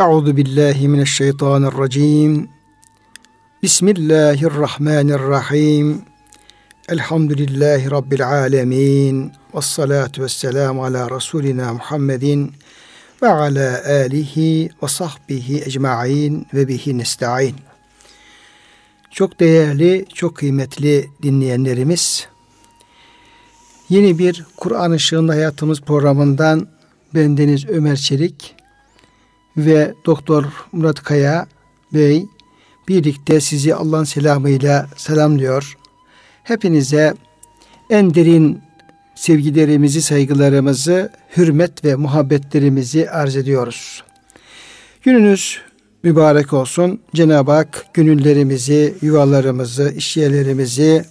Euzu billahi mineşşeytanirracim. Bismillahirrahmanirrahim. Elhamdülillahi rabbil alamin. Ves salatu vesselam ala rasulina Muhammedin ve ala alihi ve sahbihi ecmaîn ve bihi nestaîn. Çok değerli, çok kıymetli dinleyenlerimiz, yeni bir Kur'an ışığında hayatımız programından bendeniz Ömer Çelik ve Doktor Murat Kaya Bey birlikte sizi Allah'ın selamıyla selamlıyor. Hepinize en derin sevgilerimizi, saygılarımızı, hürmet ve muhabbetlerimizi arz ediyoruz. Gününüz mübarek olsun. Cenab-ı Hak gönüllerimizi, yuvalarımızı, işyerlerimizi,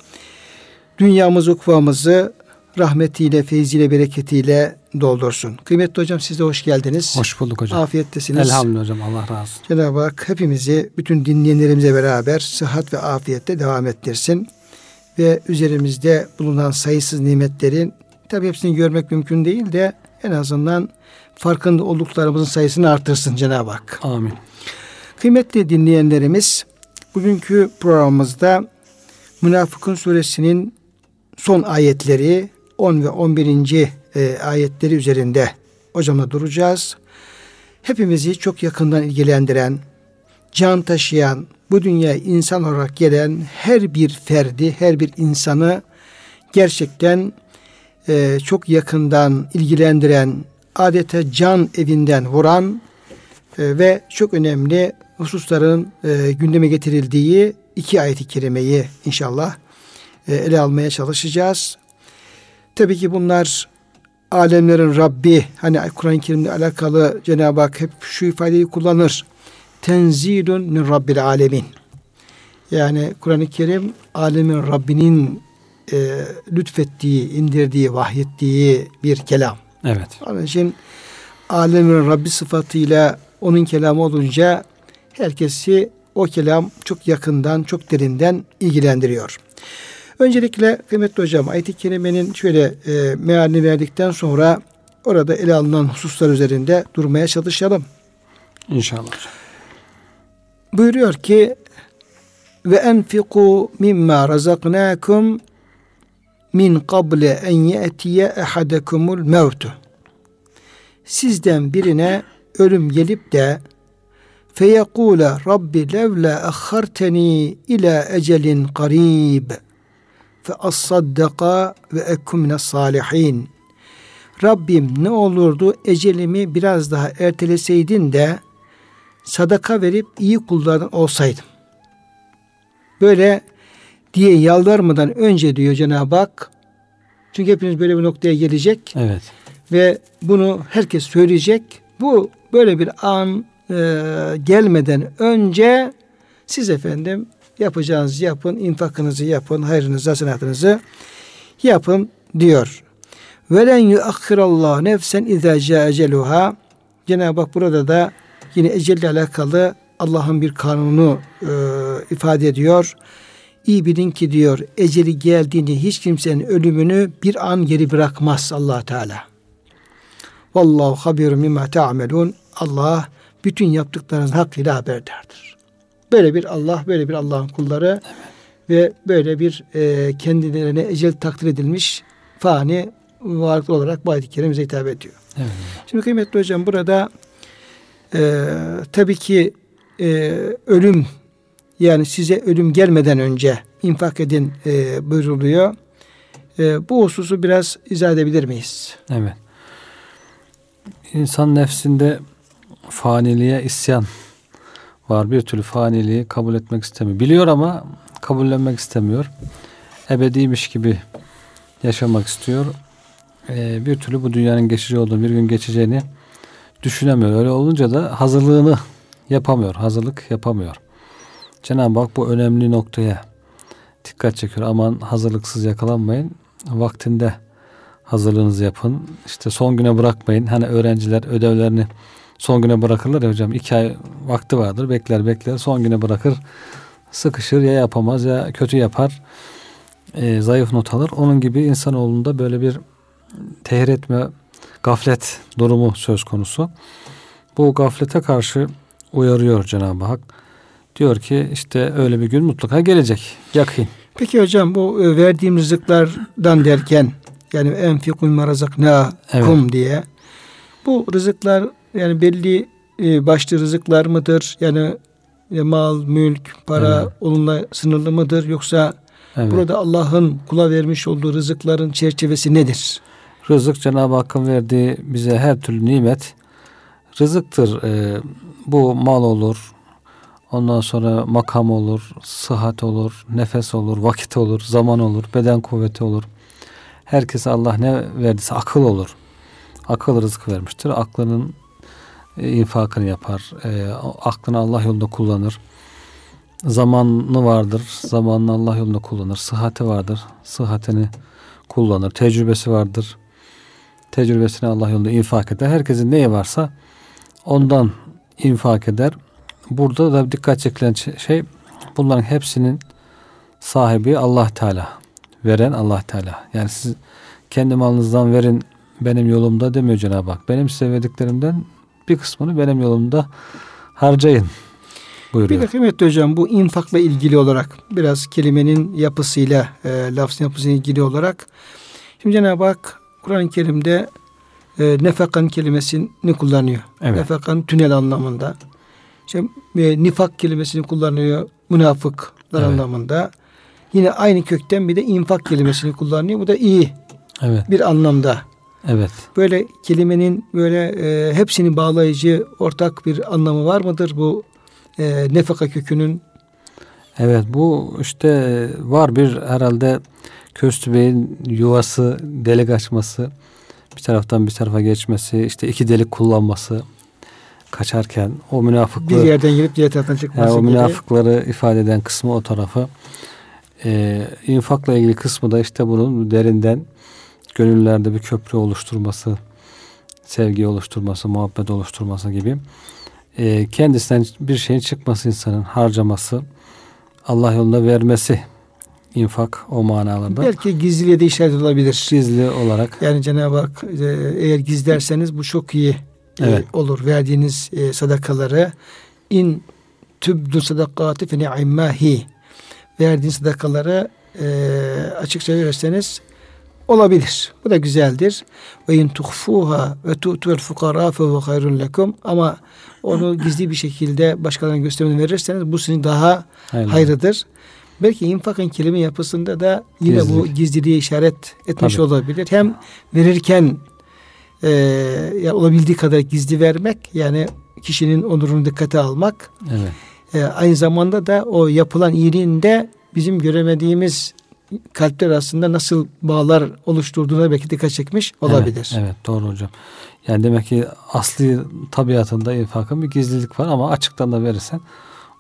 dünyamızı, ukvamızı rahmetiyle, feyziyle, bereketiyle doldursun. Kıymetli hocam siz de hoş geldiniz. Hoş bulduk hocam. Afiyettesiniz. Elhamdülillah hocam Allah razı olsun. Cenab-ı Hak hepimizi bütün dinleyenlerimize beraber sıhhat ve afiyette devam ettirsin. Ve üzerimizde bulunan sayısız nimetlerin tabi hepsini görmek mümkün değil de en azından farkında olduklarımızın sayısını artırsın Cenab-ı Hak. Amin. Kıymetli dinleyenlerimiz bugünkü programımızda Münafıkun suresinin son ayetleri 10 ve 11. E, ayetleri üzerinde hocamla duracağız. Hepimizi çok yakından ilgilendiren, can taşıyan, bu dünya insan olarak gelen her bir ferdi, her bir insanı gerçekten e, çok yakından ilgilendiren, adeta can evinden vuran e, ve çok önemli hususların gündeme getirildiği iki ayet-i kerimeyi inşallah ele almaya çalışacağız. Tabii ki bunlar alemlerin Rabbi hani Kur'an-ı Kerim'le alakalı Cenab-ı Hak hep şu ifadeyi kullanır. Tenzilun min Rabbil alemin. Yani Kur'an-ı Kerim alemin Rabbinin e, lütfettiği, indirdiği, vahyettiği bir kelam. Evet. Onun için alemin Rabbi sıfatıyla onun kelamı olunca herkesi o kelam çok yakından, çok derinden ilgilendiriyor. Öncelikle kıymetli hocam ayet-i kerimenin şöyle e, mealini verdikten sonra orada ele alınan hususlar üzerinde durmaya çalışalım. İnşallah hocam. Buyuruyor ki ve enfiku mimma razaknakum min kable en ye'tiye ehadakumul mevtu. Sizden birine ölüm gelip de feyekule Rabbi levla akharteni ila ecelin qarib fe assaddaka ve ekkum salihin. Rabbim ne olurdu ecelimi biraz daha erteleseydin de sadaka verip iyi kullardan olsaydım. Böyle diye yalvarmadan önce diyor Cenab-ı Hak. Çünkü hepiniz böyle bir noktaya gelecek. Evet. Ve bunu herkes söyleyecek. Bu böyle bir an e, gelmeden önce siz efendim yapacağınızı yapın, infakınızı yapın, hayrınızı, hasenatınızı yapın diyor. Velen yuakhirallahu nefsen izâ câ Cenab-ı Hak burada da yine ecelle alakalı Allah'ın bir kanunu e, ifade ediyor. İyi bilin ki diyor eceli geldiğinde hiç kimsenin ölümünü bir an geri bırakmaz allah Teala. Vallahu habirun mimma ta'melun. Allah bütün yaptıklarınızın hakkıyla haberdardır. Böyle bir Allah, böyle bir Allah'ın kulları evet. ve böyle bir e, kendilerine ecel takdir edilmiş fani varlık olarak bu ayet-i kerime hitap ediyor. Evet. Şimdi kıymetli hocam burada e, tabii ki e, ölüm yani size ölüm gelmeden önce infak edin e, buyruluyor. E, bu hususu biraz izah edebilir miyiz? Evet. İnsan nefsinde faniliğe isyan var. Bir türlü faniliği kabul etmek istemiyor. Biliyor ama kabullenmek istemiyor. Ebediymiş gibi yaşamak istiyor. Ee, bir türlü bu dünyanın geçici olduğunu, bir gün geçeceğini düşünemiyor. Öyle olunca da hazırlığını yapamıyor. Hazırlık yapamıyor. Cenab-ı Hak bu önemli noktaya dikkat çekiyor. Aman hazırlıksız yakalanmayın. Vaktinde hazırlığınızı yapın. İşte son güne bırakmayın. Hani öğrenciler ödevlerini son güne bırakırlar ya hocam. iki ay vakti vardır. Bekler bekler. Son güne bırakır. Sıkışır ya yapamaz ya kötü yapar. E, zayıf not alır. Onun gibi insanoğlunda böyle bir tehir etme, gaflet durumu söz konusu. bu gaflete karşı uyarıyor Cenab-ı Hak. Diyor ki işte öyle bir gün mutlaka gelecek. Yakın. Peki hocam bu e, verdiğim rızıklardan derken yani enfikul marazakna evet. kum diye bu rızıklar yani belli e, başlı rızıklar mıdır? Yani e, mal, mülk, para evet. onunla sınırlı mıdır? Yoksa evet. burada Allah'ın kula vermiş olduğu rızıkların çerçevesi nedir? Rızık Cenab-ı Hakk'ın verdiği bize her türlü nimet rızıktır. Ee, bu mal olur, ondan sonra makam olur, sıhhat olur, nefes olur, vakit olur, zaman olur, beden kuvveti olur. Herkese Allah ne verdiyse akıl olur. Akıl rızık vermiştir. Aklının e, infakını yapar. E, aklını Allah yolunda kullanır. Zamanı vardır. Zamanını Allah yolunda kullanır. Sıhhati vardır. Sıhhatini kullanır. Tecrübesi vardır. Tecrübesini Allah yolunda infak eder. Herkesin neyi varsa ondan infak eder. Burada da dikkat çekilen şey bunların hepsinin sahibi Allah Teala. Veren Allah Teala. Yani siz kendi malınızdan verin benim yolumda demiyor Cenab-ı Hak. Benim size verdiklerimden bir kısmını benim yolumda harcayın buyuruyor. Bir de kıymetli hocam bu infakla ilgili olarak biraz kelimenin yapısıyla e, lafzın yapısıyla ilgili olarak şimdi Cenab-ı Hak Kur'an-ı Kerim'de e, nefekan kelimesini kullanıyor. Evet. Nefekan tünel anlamında. İşte, e, nifak kelimesini kullanıyor münafıklar evet. anlamında. Yine aynı kökten bir de infak kelimesini kullanıyor. Bu da iyi evet. bir anlamda. Evet. Böyle kelimenin böyle e, hepsini bağlayıcı ortak bir anlamı var mıdır bu e, nefaka kökünün? Evet bu işte var bir herhalde köstübeğin yuvası delik açması bir taraftan bir tarafa geçmesi işte iki delik kullanması kaçarken o münafıkları bir yerden girip diğer taraftan çıkması yani o münafıkları gibi. ifade eden kısmı o tarafı e, infakla ilgili kısmı da işte bunun derinden gönüllerde bir köprü oluşturması, sevgi oluşturması, muhabbet oluşturması gibi e, kendisinden bir şeyin çıkması insanın harcaması, Allah yolunda vermesi infak o manalarda. Belki gizliye de işaret olabilir. Gizli olarak. Yani Cenab-ı Hak e, eğer gizlerseniz bu çok iyi e, evet. olur. Verdiğiniz e, sadakaları in tübdü sadakati fe ni'immahi verdiğiniz sadakaları e, açıkça verirseniz olabilir. Bu da güzeldir. Ve in tuhfuha ve tu'tu'l fukara fe hayrun lekum ama onu gizli bir şekilde başkalarına göstermeden verirseniz bu sizin daha Hayırlı. hayrıdır. Belki infakın kelime yapısında da yine Gizli. bu gizliliğe işaret etmiş Tabii. olabilir. Hem verirken e, ya olabildiği kadar gizli vermek yani kişinin onurunu dikkate almak. Evet. E, aynı zamanda da o yapılan iyiliğin de bizim göremediğimiz kalpler arasında nasıl bağlar oluşturduğuna belki dikkat çekmiş olabilir. Evet, evet doğru hocam. Yani demek ki asli tabiatında infakın bir gizlilik var ama açıktan da verirsen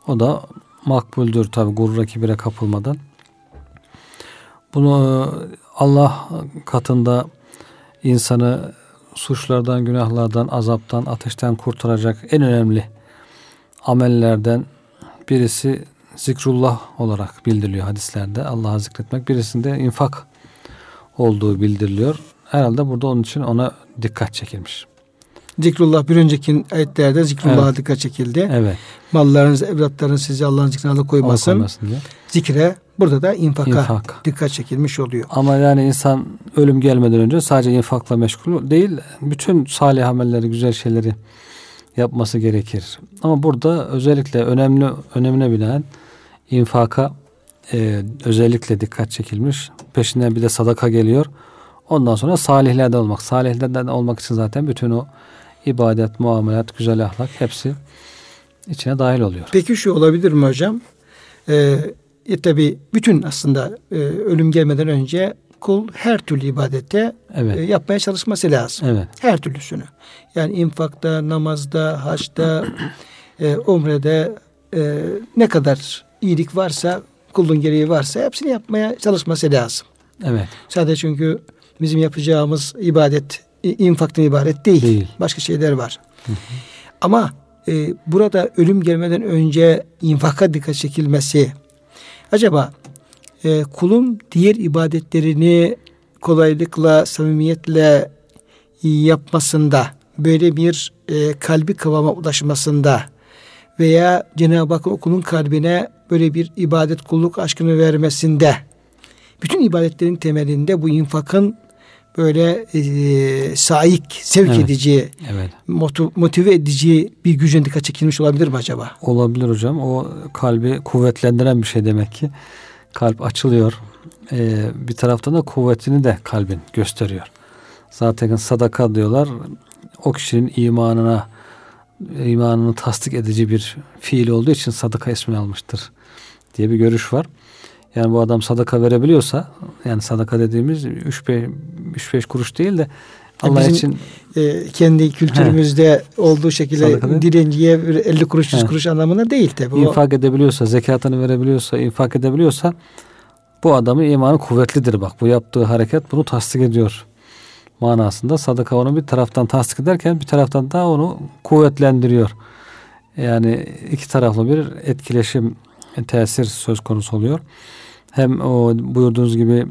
o da makbuldür tabi gurura kibire kapılmadan. Bunu Allah katında insanı suçlardan, günahlardan, azaptan, ateşten kurtaracak en önemli amellerden birisi zikrullah olarak bildiriliyor hadislerde. Allah'ı zikretmek. Birisinde infak olduğu bildiriliyor. Herhalde burada onun için ona dikkat çekilmiş. Zikrullah bir önceki ayetlerde zikrullah'a evet. dikkat çekildi. Evet. Mallarınız, evlatlarınız sizi Allah'ın zikrine alıkoymasın. koymasın diye. Zikre burada da infaka infak. dikkat çekilmiş oluyor. Ama yani insan ölüm gelmeden önce sadece infakla meşgul değil, bütün salih amelleri, güzel şeyleri yapması gerekir. Ama burada özellikle önemli önemine binaen infaka e, özellikle dikkat çekilmiş. Peşinden bir de sadaka geliyor. Ondan sonra salihlerden olmak. Salihlerden olmak için zaten bütün o ibadet, muamelat, güzel ahlak hepsi içine dahil oluyor. Peki şu olabilir mi hocam? Ee, e, tabi bütün aslında e, ölüm gelmeden önce kul her türlü ibadette evet. e, yapmaya çalışması lazım. Evet. Her türlüsünü. Yani infakta, namazda, haçta, e, umrede e, ne kadar iyilik varsa, kulun gereği varsa hepsini yapmaya çalışması lazım. Evet. Sadece çünkü bizim yapacağımız ibadet infaktan ibaret değil. değil. Başka şeyler var. Hı hı. Ama e, burada ölüm gelmeden önce infaka dikkat çekilmesi acaba e, kulun diğer ibadetlerini kolaylıkla, samimiyetle yapmasında böyle bir e, kalbi kıvama ulaşmasında veya Cenab-ı Hakk'ın okulun kalbine böyle bir ibadet kulluk aşkını vermesinde bütün ibadetlerin temelinde bu infakın böyle e, saik, sevk evet. edici, evet. motive edici bir gücün dikkat çekilmiş olabilir mi acaba? Olabilir hocam. O kalbi kuvvetlendiren bir şey demek ki. Kalp açılıyor. Ee, bir taraftan da kuvvetini de kalbin gösteriyor. Zaten sadaka diyorlar. O kişinin imanına imanını tasdik edici bir fiil olduğu için sadaka ismini almıştır diye bir görüş var. Yani bu adam sadaka verebiliyorsa yani sadaka dediğimiz 3-5 kuruş değil de Allah Bizim, için e, kendi kültürümüzde he. olduğu şekilde direnciye 50 kuruş 100 kuruş anlamına değil tabi. İnfak edebiliyorsa, zekatını verebiliyorsa, infak edebiliyorsa bu adamın imanı kuvvetlidir bak. Bu yaptığı hareket bunu tasdik ediyor manasında. Sadaka onu bir taraftan tasdik ederken bir taraftan da onu kuvvetlendiriyor. Yani iki taraflı bir etkileşim, tesir söz konusu oluyor. Hem o buyurduğunuz gibi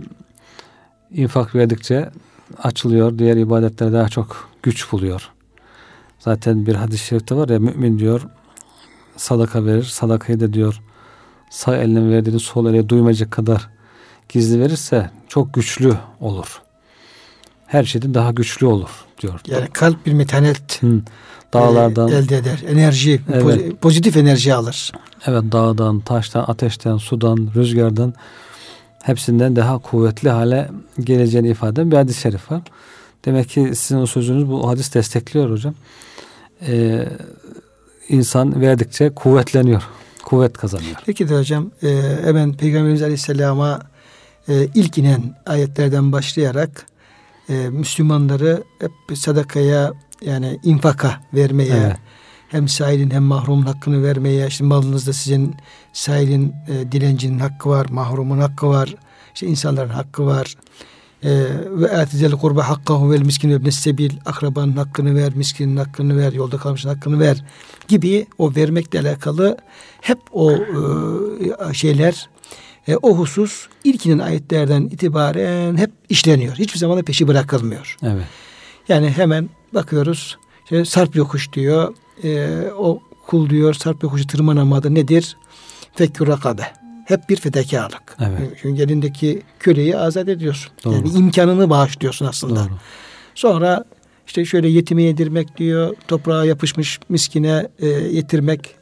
infak verdikçe açılıyor. Diğer ibadetler daha çok güç buluyor. Zaten bir hadis-i şerifte var ya mümin diyor sadaka verir. Sadakayı da diyor sağ eline verdiğini sol ele duymayacak kadar gizli verirse çok güçlü olur. Her şeyden daha güçlü olur diyor. Yani kalp bir metanet Hı. dağlardan e, elde eder. Enerji, evet. pozitif enerji alır. Evet dağdan, taştan, ateşten, sudan, rüzgardan hepsinden daha kuvvetli hale geleceğini ifade eden bir hadis-i şerif var. Demek ki sizin o sözünüz bu hadis destekliyor hocam. Ee, insan verdikçe kuvvetleniyor. Kuvvet kazanıyor. Peki de hocam e, hemen Peygamberimiz Aleyhisselam'a e, ilk inen ayetlerden başlayarak e, Müslümanları hep sadakaya yani infaka vermeye evet. hem sahilin hem mahrumun hakkını vermeye işte malınızda sizin sahilin e, dilencinin hakkı var mahrumun hakkı var işte insanların hakkı var e, ve atizel kurba hakkahu vel miskin ve sebil akrabanın hakkını ver miskinin hakkını ver yolda kalmışın hakkını ver gibi o vermekle alakalı hep o e, şeyler e, o husus ilkinin ayetlerden itibaren hep işleniyor. Hiçbir zaman da peşi bırakılmıyor. Evet. Yani hemen bakıyoruz. İşte sarp yokuş diyor. E, o kul diyor sarp yokuşu tırmanamadı. Nedir? Fekkür rakabe. Hep bir fedakarlık. Evet. Çünkü elindeki köleyi azat ediyorsun. Doğru. Yani imkanını bağışlıyorsun aslında. Doğru. Sonra işte şöyle yetimi yedirmek diyor. Toprağa yapışmış miskine e, yetirmek.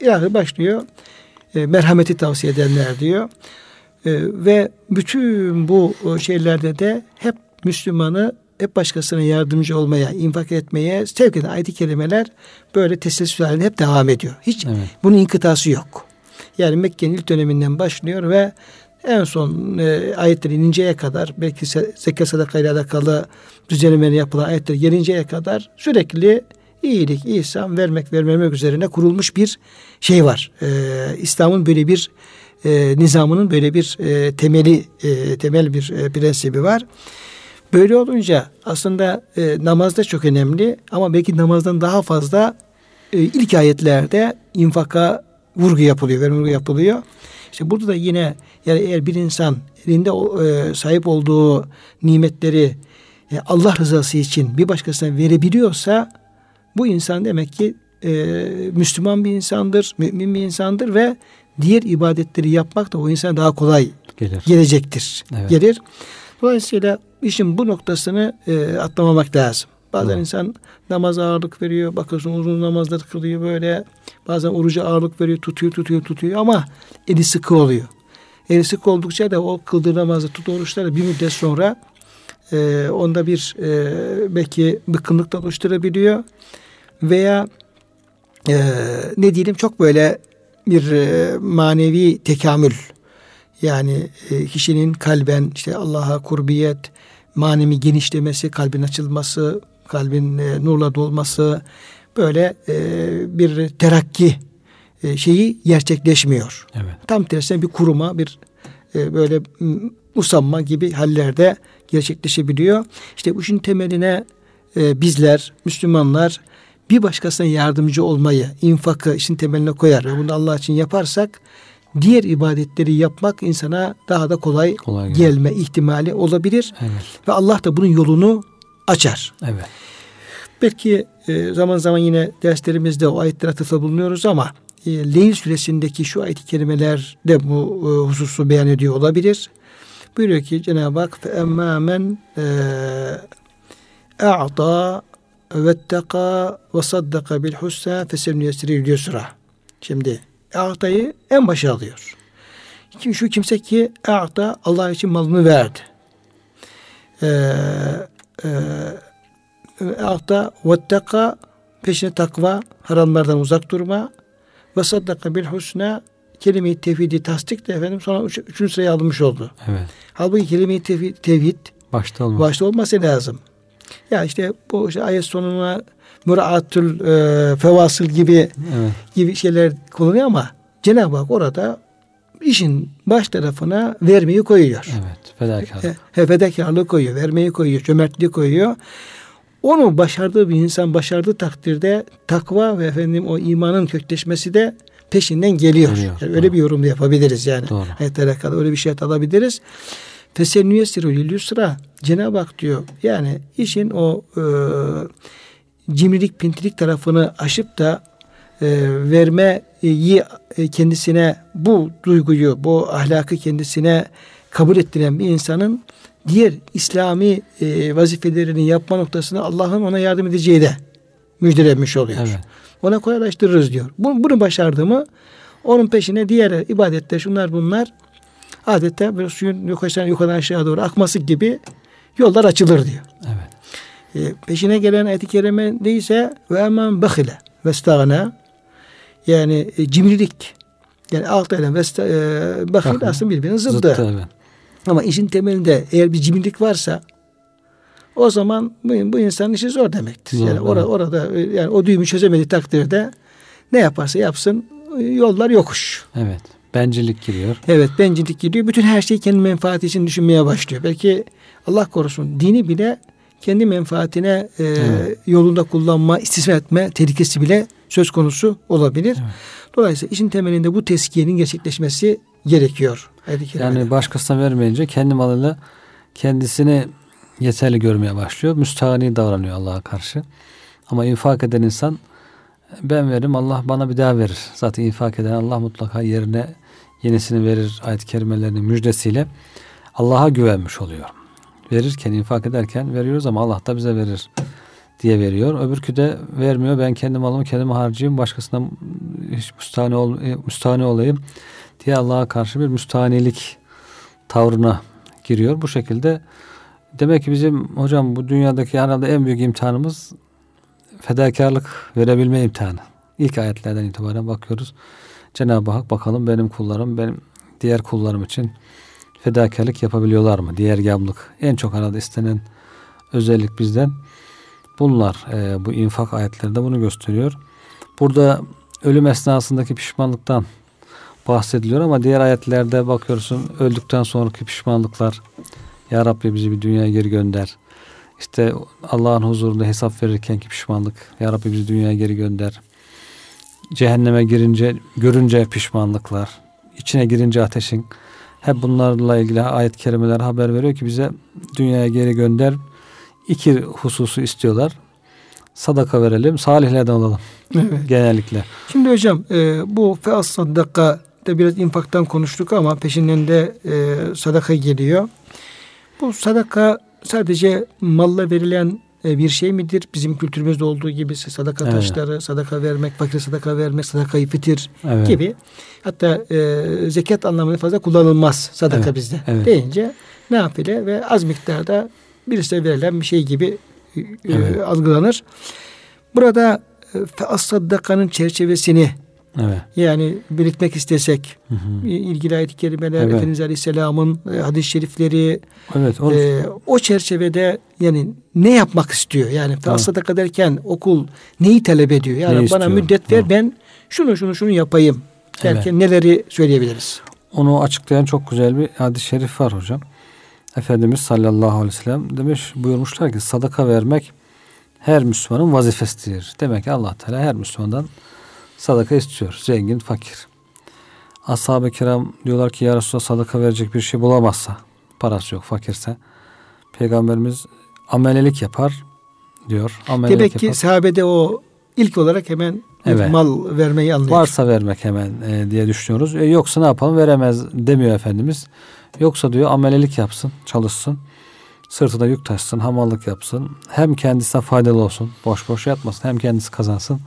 Yani başlıyor e, merhameti tavsiye edenler diyor. E, ve bütün bu şeylerde de hep Müslümanı hep başkasına yardımcı olmaya, infak etmeye sevk eden ayet kelimeler böyle teselsül halinde hep devam ediyor. Hiç evet. bunun inkıtası yok. Yani Mekke'nin ilk döneminden başlıyor ve en son e, ayetler ininceye kadar belki zekat sadakayla alakalı düzenlemeleri yapılan ayetler gelinceye kadar sürekli iyilik, ihsan vermek vermemek üzerine kurulmuş bir şey var. Ee, İslam'ın böyle bir e, nizamının böyle bir e, temeli e, temel bir e, prensibi var. Böyle olunca aslında e, namazda çok önemli ama belki namazdan daha fazla e, ilk ayetlerde infaka vurgu yapılıyor, vurgu yapılıyor. İşte burada da yine yani eğer bir insan elinde e, sahip olduğu nimetleri e, Allah rızası için bir başkasına verebiliyorsa bu insan demek ki e, Müslüman bir insandır, mümin bir insandır ve diğer ibadetleri yapmak da o insana daha kolay Gelir. gelecektir. Evet. Gelir. Dolayısıyla işin bu noktasını e, atlamamak lazım. Bazen evet. insan namaz ağırlık veriyor. Bakıyorsun uzun namazlar kılıyor böyle. Bazen oruca ağırlık veriyor. Tutuyor, tutuyor, tutuyor ama eli sıkı oluyor. Eli sıkı oldukça da o kıldığı namazı tut oruçları bir müddet sonra e, onda bir e, belki bıkkınlık da oluşturabiliyor veya e, ne diyelim çok böyle bir e, manevi tekamül yani e, kişinin kalben işte Allah'a kurbiyet manevi genişlemesi, kalbin açılması, kalbin e, nurla dolması böyle e, bir terakki e, şeyi gerçekleşmiyor. Evet. Tam tersine bir kuruma, bir e, böyle usanma gibi hallerde gerçekleşebiliyor. İşte bu işin temeline e, bizler, Müslümanlar bir başkasına yardımcı olmayı, infakı işin temeline koyar ve bunu Allah için yaparsak diğer ibadetleri yapmak insana daha da kolay, kolay gelme ihtimali olabilir. Evet. Ve Allah da bunun yolunu açar. Evet. Belki e, zaman zaman yine derslerimizde o ayetler atıfta bulunuyoruz ama e, Leyl süresindeki şu ayet-i kerimeler de bu e, hususu beyan ediyor olabilir. Buyuruyor ki Cenab-ı Hak فَاَمَّا مَنْ اَعْطَى وَاتَّقَى وَصَدَّقَ بِالْحُسَّى فَسَنُيَسْرِ الْيُسْرَى Şimdi A'ta'yı en başa alıyor. Kim şu kimse ki A'ta Allah için malını verdi. Ee, e, A'ta vetteka peşine takva, haramlardan uzak durma ve saddaka bil husna kelime-i tevhidi tasdik de efendim sonra üç, üçüncü sıraya alınmış oldu. Evet. Halbuki kelime-i tevhid, tevhid başta, olmaz. başta olması lazım. Ya işte bu işte ayet sonuna müraatül e, fevasıl gibi evet. gibi şeyler kullanıyor ama Cenab-ı Hak orada işin baş tarafına vermeyi koyuyor. Evet, fedakarlık. He, fedakarlığı koyuyor, vermeyi koyuyor, cömertliği koyuyor. Onu başardığı bir insan başardığı takdirde takva ve efendim o imanın kökleşmesi de peşinden geliyor. geliyor yani öyle bir yorum da yapabiliriz yani. Doğru. Ayet öyle bir şey alabiliriz. Fesennüyesirul yusra Cenab-ı Hak diyor. Yani işin o e, cimrilik, pintilik tarafını aşıp da e, vermeyi e, kendisine bu duyguyu, bu ahlakı kendisine kabul ettiren bir insanın diğer İslami e, vazifelerini yapma noktasında Allah'ın ona yardım edeceği de müjdelenmiş oluyor. Evet. Ona kolaylaştırırız diyor. Bunu, bunu başardı mı onun peşine diğer ibadetler şunlar bunlar adeta böyle suyun yukarıdan, yukarıdan aşağı doğru akması gibi yollar açılır diyor. Evet. E, peşine gelen ayet-i kerime değilse ve emen bahile ve stagna yani e, cimrilik yani alt eden ve e, bahil aslında birbirinin zıddı. zıddı evet. Ama işin temelinde eğer bir cimrilik varsa o zaman bu, bu insanın işi zor demektir. Zor, yani orada, orada yani o düğümü çözemediği takdirde ne yaparsa yapsın yollar yokuş. Evet. Bencillik giriyor. Evet bencillik giriyor. Bütün her şeyi kendi menfaati için düşünmeye başlıyor. Belki Allah korusun dini bile kendi menfaatine e, evet. yolunda kullanma, istismar etme tehlikesi bile söz konusu olabilir. Evet. Dolayısıyla işin temelinde bu teskiyenin gerçekleşmesi gerekiyor. Yani başkasına vermeyince kendi malıyla kendisini yeterli görmeye başlıyor. Müstahani davranıyor Allah'a karşı. Ama infak eden insan ben veririm Allah bana bir daha verir. Zaten infak eden Allah mutlaka yerine yenisini verir ayet-i kerimelerinin müjdesiyle Allah'a güvenmiş oluyor. Verirken, infak ederken veriyoruz ama Allah da bize verir diye veriyor. Öbürkü de vermiyor. Ben kendi malımı kendime harcayayım. Başkasına hiç müstahane, ol, e, müstahane olayım diye Allah'a karşı bir müstahanelik tavrına giriyor. Bu şekilde demek ki bizim hocam bu dünyadaki herhalde en büyük imtihanımız fedakarlık verebilme imtihanı. İlk ayetlerden itibaren bakıyoruz. Cenab-ı Hak bakalım benim kullarım, benim diğer kullarım için fedakarlık yapabiliyorlar mı? Diğer yamlık. En çok arada istenen özellik bizden bunlar. E, bu infak ayetlerinde bunu gösteriyor. Burada ölüm esnasındaki pişmanlıktan bahsediliyor ama diğer ayetlerde bakıyorsun öldükten sonraki pişmanlıklar Ya Rabbi bizi bir dünyaya geri gönder. İşte Allah'ın huzurunda hesap verirkenki pişmanlık Ya Rabbi bizi dünyaya geri gönder. Cehenneme girince görünce pişmanlıklar. içine girince ateşin hep bunlarla ilgili ayet kerimeler haber veriyor ki bize dünyaya geri gönder. İki hususu istiyorlar. Sadaka verelim, salihlerden olalım. Evet. Genellikle. Şimdi hocam e, bu feas sadaka de biraz infaktan konuştuk ama peşinden de e, sadaka geliyor. Bu sadaka sadece malla verilen e, bir şey midir? Bizim kültürümüzde olduğu gibi sadaka evet. taşları, sadaka vermek, fakir sadaka vermek, sadakayı fitir evet. gibi. Hatta e, zekat anlamında fazla kullanılmaz sadaka evet. bizde evet. deyince nafile ve az miktarda birisine verilen bir şey gibi e, evet. algılanır. Burada e, as-sadakanın çerçevesini Evet. Yani belirtmek istesek hı hı. ilgili ayet-i kerimeler evet. Efendimiz Aleyhisselam'ın e, hadis-i şerifleri evet, o... E, o çerçevede yani ne yapmak istiyor? Yani falsata derken okul neyi talep ediyor? Yani ne bana istiyor? müddet ver hı. ben şunu şunu şunu yapayım derken evet. neleri söyleyebiliriz? Onu açıklayan çok güzel bir hadis-i şerif var hocam. Efendimiz sallallahu aleyhi ve sellem demiş buyurmuşlar ki sadaka vermek her Müslümanın vazifesidir. Demek ki Allah Teala her Müslümandan sadaka istiyor. Zengin, fakir. Ashab-ı kiram diyorlar ki ya Resulallah sadaka verecek bir şey bulamazsa, parası yok, fakirse. Peygamberimiz amelelik yapar. diyor. Amelelik Demek ki yapar. sahabede o ilk olarak hemen Evet. mal vermeyi anlıyor. Varsa vermek hemen e, diye düşünüyoruz. E, yoksa ne yapalım veremez demiyor Efendimiz. Yoksa diyor amelelik yapsın, çalışsın. Sırtına yük taşısın, hamallık yapsın. Hem kendisine faydalı olsun, boş boş yatmasın. Hem kendisi kazansın.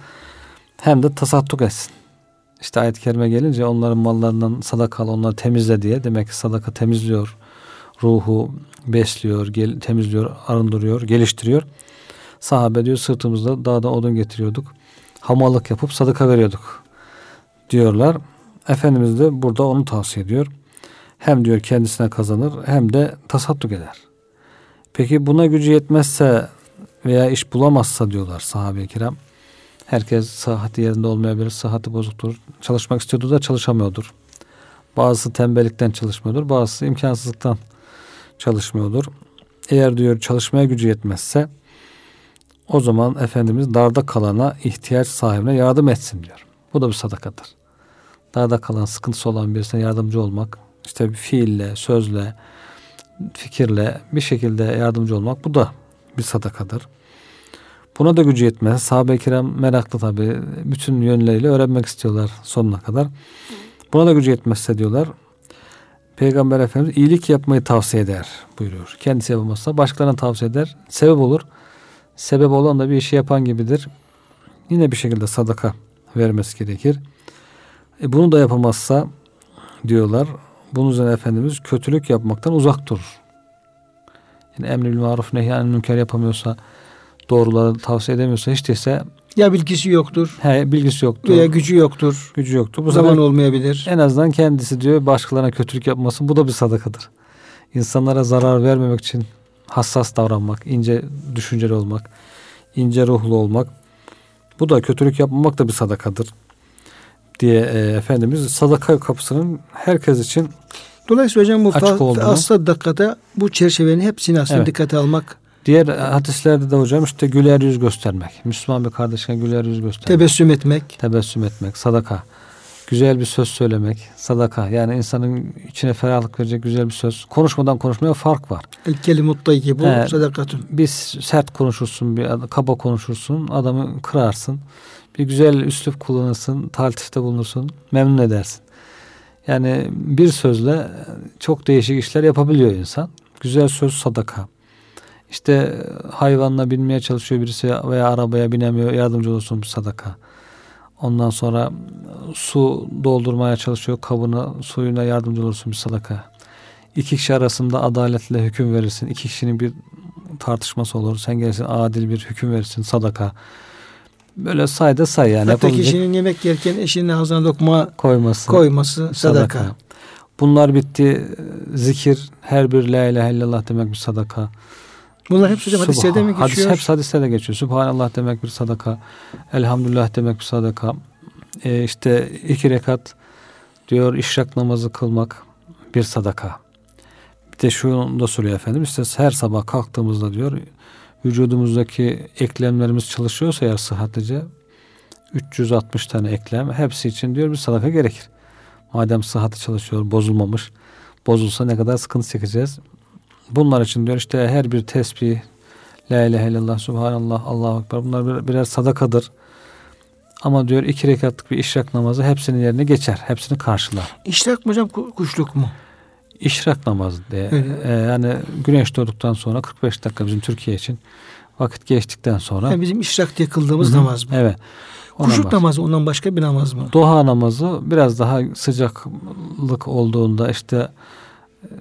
Hem de tasadduk etsin. İşte ayet-i kerime gelince onların mallarından sadakalı onları temizle diye. Demek ki sadaka temizliyor. Ruhu besliyor, gel, temizliyor, arındırıyor, geliştiriyor. Sahabe diyor sırtımızda dağda odun getiriyorduk. Hamallık yapıp sadaka veriyorduk diyorlar. Efendimiz de burada onu tavsiye ediyor. Hem diyor kendisine kazanır hem de tasadduk eder. Peki buna gücü yetmezse veya iş bulamazsa diyorlar sahabe-i kiram. Herkes sıhhati yerinde olmayabilir, sıhhati bozuktur. Çalışmak istiyordur da çalışamıyordur. Bazısı tembellikten çalışmıyordur, bazısı imkansızlıktan çalışmıyordur. Eğer diyor çalışmaya gücü yetmezse o zaman Efendimiz darda kalana ihtiyaç sahibine yardım etsin diyor. Bu da bir sadakadır. Darda kalan sıkıntısı olan birisine yardımcı olmak, işte bir fiille, sözle, fikirle bir şekilde yardımcı olmak bu da bir sadakadır. Buna da gücü yetmez. Sahabe-i kiram meraklı tabi. Bütün yönleriyle öğrenmek istiyorlar sonuna kadar. Buna da gücü yetmezse diyorlar. Peygamber Efendimiz iyilik yapmayı tavsiye eder buyuruyor. Kendisi yapamazsa başkalarına tavsiye eder. Sebep olur. Sebep olan da bir işi yapan gibidir. Yine bir şekilde sadaka vermesi gerekir. E bunu da yapamazsa diyorlar. Bunun üzerine Efendimiz kötülük yapmaktan uzak durur. Yani emri maruf nehyanı münker yapamıyorsa doğruları tavsiye edemiyorsa hiç değilse Ya bilgisi yoktur he, bilgisi yoktur. veya gücü yoktur. gücü yoktur. Bu zaman zaman olmayabilir. en azından kendisi diyor başkalarına kötülük yapmasın. Bu da bir sadakadır. İnsanlara zarar vermemek için hassas davranmak, ince düşünceli olmak, ince ruhlu olmak. Bu da kötülük yapmamak da bir sadakadır diye e, Efendimiz sadaka kapısının herkes için Dolayısıyla hocam bu fa- asla dakikada bu çerçevenin hepsini aslında Evet. dikkate almak, diğer hadislerde de hocam işte güler yüz göstermek. Müslüman bir kardeşine güler yüz göstermek. tebessüm etmek, Tebessüm etmek, sadaka. Güzel bir söz söylemek, sadaka. Yani insanın içine ferahlık verecek güzel bir söz. Konuşmadan konuşmaya fark var. el kelimut bu Evet. sadakatun. Bir sert konuşursun, bir kaba konuşursun, adamı kırarsın. Bir güzel üslup kullanırsın, taltifte bulunursun, memnun edersin. Yani bir sözle çok değişik işler yapabiliyor insan. Güzel söz sadaka. İşte hayvanla binmeye çalışıyor birisi veya arabaya binemiyor, yardımcı olursun sadaka. Ondan sonra su doldurmaya çalışıyor kabını, suyuna yardımcı olursun bir sadaka. İki kişi arasında adaletle hüküm verirsin. İki kişinin bir tartışması olur. Sen gelirsin adil bir hüküm verirsin sadaka. Böyle say da say yani. Hatta Yapabilecek kişinin yemek yerken eşinin ağzına lokma koyması. koyması sadaka. Bunlar bitti. Zikir her bir la ilahe illallah demek bir sadaka. Bunlar hepsi hocam hadislerde mi geçiyor? Hadis, hepsi hadislerde geçiyor. Subhanallah demek bir sadaka. Elhamdülillah demek bir sadaka. Ee, işte iki rekat diyor işrak namazı kılmak bir sadaka. Bir de şunu da soruyor efendim. İşte her sabah kalktığımızda diyor vücudumuzdaki eklemlerimiz çalışıyorsa eğer sıhhatlice 360 tane eklem hepsi için diyor bir sadaka gerekir. Madem sıhhati çalışıyor bozulmamış bozulsa ne kadar sıkıntı çekeceğiz. Bunlar için diyor işte her bir tesbih La ilahe illallah, subhanallah, Allahu ekber bunlar bir- birer sadakadır. Ama diyor iki rekatlık bir işrak namazı hepsinin yerine geçer. Hepsini karşılar. İşrak mı hocam ku- kuşluk mu? İşrak namazı diye. Ee, yani güneş doğduktan sonra 45 dakika bizim Türkiye için vakit geçtikten sonra. Yani bizim işrak diye kıldığımız Hı hı. namaz mı? Evet. O Kuşluk namaz. namazı ondan başka bir namaz mı? Doğa namazı biraz daha sıcaklık olduğunda işte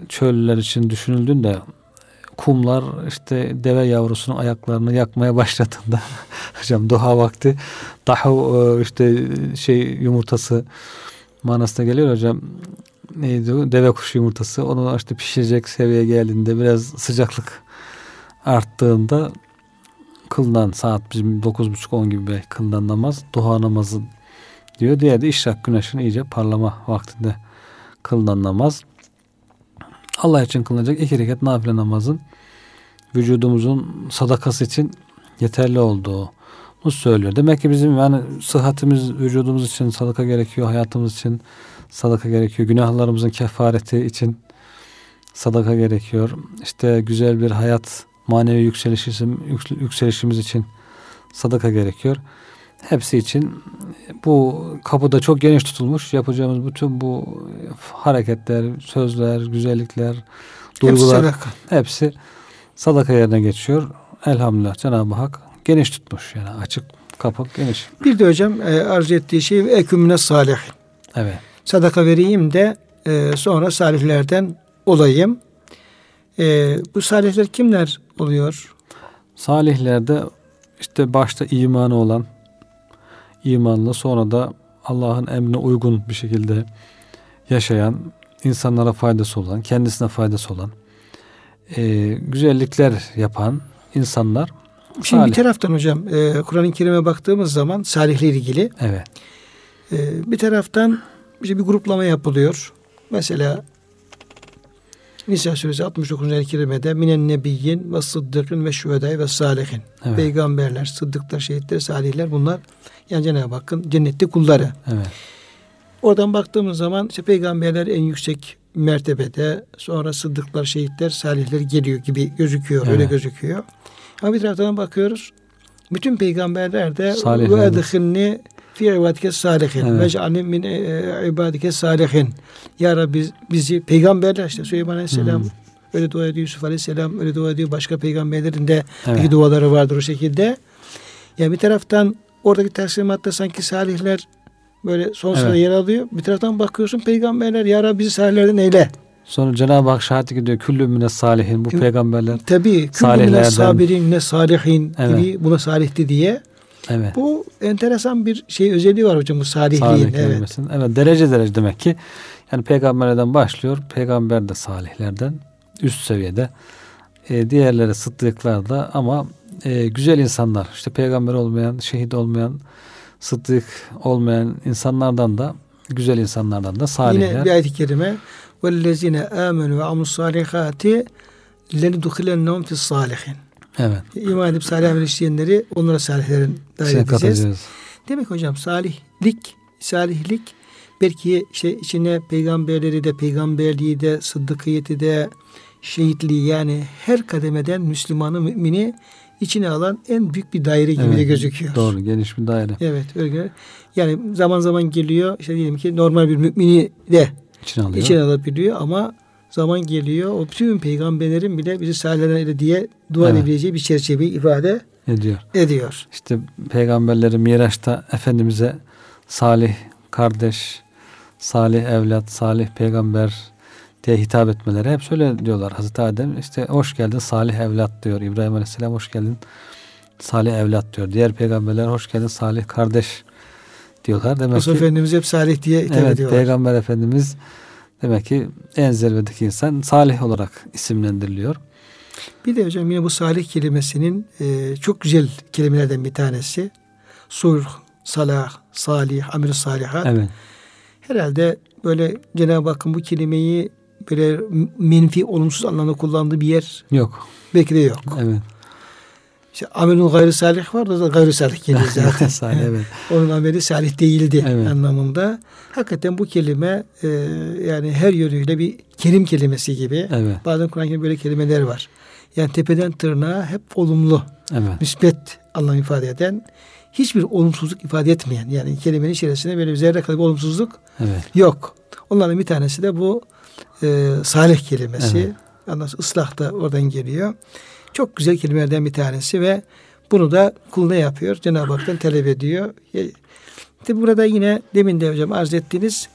çöller için düşünüldüğünde kumlar işte deve yavrusunun ayaklarını yakmaya başladığında hocam doğa vakti daha e, işte şey yumurtası manasına geliyor hocam neydi o deve kuşu yumurtası onu işte pişirecek seviyeye geldiğinde biraz sıcaklık arttığında kılınan saat bizim 9.30-10 gibi belki kılınan namaz duha namazı diyor. Diğer de işrak güneşin iyice parlama vaktinde kılınan namaz. Allah için kılınacak iki rekat nafile namazın vücudumuzun sadakası için yeterli olduğunu söylüyor. Demek ki bizim yani sıhhatimiz vücudumuz için sadaka gerekiyor, hayatımız için sadaka gerekiyor, günahlarımızın kefareti için sadaka gerekiyor. İşte güzel bir hayat manevi yükselişimiz, yükselişimiz için sadaka gerekiyor. Hepsi için bu kapıda çok geniş tutulmuş. Yapacağımız bütün bu hareketler, sözler, güzellikler, duygular hepsi sadaka, hepsi sadaka yerine geçiyor. Elhamdülillah Cenab-ı Hak geniş tutmuş yani açık kapı geniş. Bir de hocam e, arz ettiği şey ekümüne salih. Evet. Sadaka vereyim de e, sonra salihlerden olayım. E, bu salihler kimler oluyor? Salihlerde işte başta imanı olan, imanlı sonra da Allah'ın emrine uygun bir şekilde yaşayan, insanlara faydası olan, kendisine faydası olan, e, güzellikler yapan insanlar. Şimdi salih. bir taraftan hocam e, Kur'an-ı Kerim'e baktığımız zaman salihle ilgili. Evet. E, bir taraftan işte bir gruplama yapılıyor. Mesela Nisa suresi 69. ayet-i kerimede minen nebiyyin ve sıddıkın ve şühedai ve salihin. Evet. Peygamberler, sıddıklar, şehitler, salihler bunlar yani Cenab-ı Hakk'ın cennette kulları. Evet. Oradan baktığımız zaman işte peygamberler en yüksek mertebede sonra sıddıklar, şehitler, salihler geliyor gibi gözüküyor. Evet. Öyle gözüküyor. Ama bir taraftan bakıyoruz. Bütün peygamberler de ve edhilni fi ibadike salihin ve cealni min e, ibadike salihin. Ya Rabbi bizi peygamberler işte Süleyman Aleyhisselam hmm. öyle dua ediyor Yusuf Aleyhisselam öyle dua ediyor başka peygamberlerin de evet. duaları vardır o şekilde. Yani bir taraftan oradaki teslimatta sanki salihler böyle son sırada evet. yer alıyor. Bir taraftan bakıyorsun peygamberler ya Rabbi bizi salihlerden eyle. Sonra Cenab-ı Hak şahit gidiyor. Küllü mine salihin. Bu peygamberler Tabii. Küllü mine sabirin ne salihin evet. gibi buna salihti diye. Evet. Bu enteresan bir şey özelliği var hocam bu salihliğin. Salih evet. evet. Derece derece demek ki yani peygamberlerden başlıyor. Peygamber de salihlerden üst seviyede. E, diğerleri sıddıklar da ama e, güzel insanlar. işte peygamber olmayan, şehit olmayan, sıddık olmayan insanlardan da güzel insanlardan da salihler. Yine bir ayet-i kerime وَالَّذِينَ آمَنُوا وَعَمُوا الصَّالِحَاتِ لَنُدُخِلَنَّهُمْ فِي الصَّالِحِينَ Evet. İman edip salih amel işleyenleri onlara salihlerin dahil edeceğiz. Demek hocam salihlik, salihlik belki şey içine peygamberleri de, peygamberliği de, sıddıkiyeti de, şehitliği yani her kademeden Müslümanı, mümini içine alan en büyük bir daire gibi evet, de gözüküyor. Doğru, geniş bir daire. Evet, öyle. Yani zaman zaman geliyor, işte diyelim ki normal bir mümini de içine, alıyor. içine alabiliyor ama zaman geliyor. O bütün peygamberlerin bile bizi salihlerden diye dua evet. edebileceği bir çerçeveyi ifade ediyor. ediyor. İşte peygamberlerin Miraç'ta Efendimiz'e salih kardeş, salih evlat, salih peygamber diye hitap etmeleri hep söyle diyorlar. Hazreti Adem işte hoş geldin salih evlat diyor. İbrahim Aleyhisselam hoş geldin salih evlat diyor. Diğer peygamberler hoş geldin salih kardeş diyorlar. Demek Resul ki, Efendimiz hep salih diye hitap evet, ediyorlar. Peygamber Efendimiz demek ki en zirvedeki insan salih olarak isimlendiriliyor. Bir de hocam yine bu salih kelimesinin e, çok güzel kelimelerden bir tanesi. Sulh, salah, salih, amir salihat. Evet. Herhalde böyle Cenab-ı Hakk'ın bu kelimeyi böyle menfi, olumsuz anlamda kullandığı bir yer yok. Belki de yok. Evet. İşte amelun gayri salih var da gayri salih geliyor zaten. salih, evet. Onun ameli salih değildi evet. anlamında. Hakikaten bu kelime e, yani her yönüyle bir kerim kelimesi gibi. Evet. Bazen Kur'an-ı böyle kelimeler var. Yani tepeden tırnağa hep olumlu, evet. müsbet anlam ifade eden, hiçbir olumsuzluk ifade etmeyen yani kelimenin içerisinde böyle bir zerre kadar bir olumsuzluk evet. yok. Onların bir tanesi de bu e, salih kelimesi. Evet. Ondan sonra ıslah da oradan geliyor. Çok güzel kelimelerden bir tanesi ve bunu da kul ne yapıyor? Cenab-ı Hak'tan talep ediyor. İşte burada yine demin de hocam arz ettiğiniz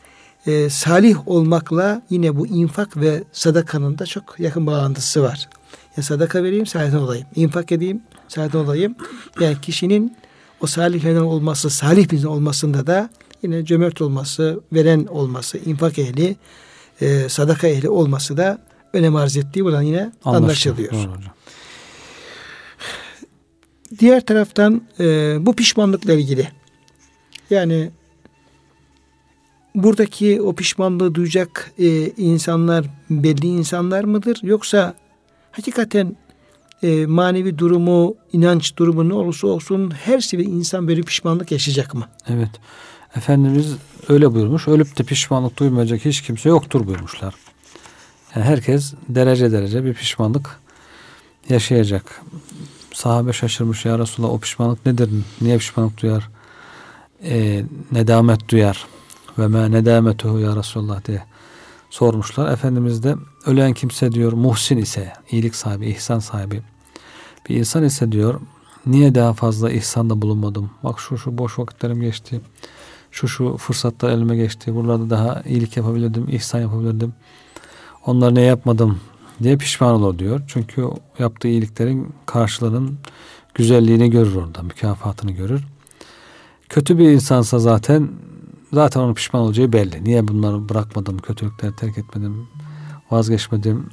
e, salih olmakla yine bu infak ve sadakanın da çok yakın bağlantısı var. Ya sadaka vereyim, salihten olayım. İnfak edeyim, salihten olayım. Yani kişinin o salihlerden olması, salih bir olmasında da yine cömert olması, veren olması, infak ehli, e, sadaka ehli olması da önem arz ettiği buradan yine anlaşılıyor. anlaşılıyor. Diğer taraftan e, bu pişmanlıkla ilgili yani buradaki o pişmanlığı duyacak e, insanlar belli insanlar mıdır yoksa hakikaten e, manevi durumu, inanç durumu ne olursa olsun her seviye insan böyle pişmanlık yaşayacak mı? Evet. Efendimiz öyle buyurmuş. Ölüp de pişmanlık duymayacak hiç kimse yoktur buyurmuşlar. Yani herkes derece derece bir pişmanlık yaşayacak. Sahabe şaşırmış ya Resulallah o pişmanlık nedir? Niye pişmanlık duyar? E, nedamet duyar. Ve me nedametuhu ya Resulallah diye sormuşlar. Efendimiz de ölen kimse diyor muhsin ise, iyilik sahibi, ihsan sahibi bir insan ise diyor niye daha fazla ihsanda bulunmadım? Bak şu şu boş vakitlerim geçti. Şu şu fırsatlar elime geçti. Buralarda daha iyilik yapabilirdim, ihsan yapabilirdim. Onları ne yapmadım diye pişman olur diyor. Çünkü yaptığı iyiliklerin karşılığının güzelliğini görür orada, mükafatını görür. Kötü bir insansa zaten zaten onun pişman olacağı belli. Niye bunları bırakmadım, kötülükleri terk etmedim, vazgeçmedim,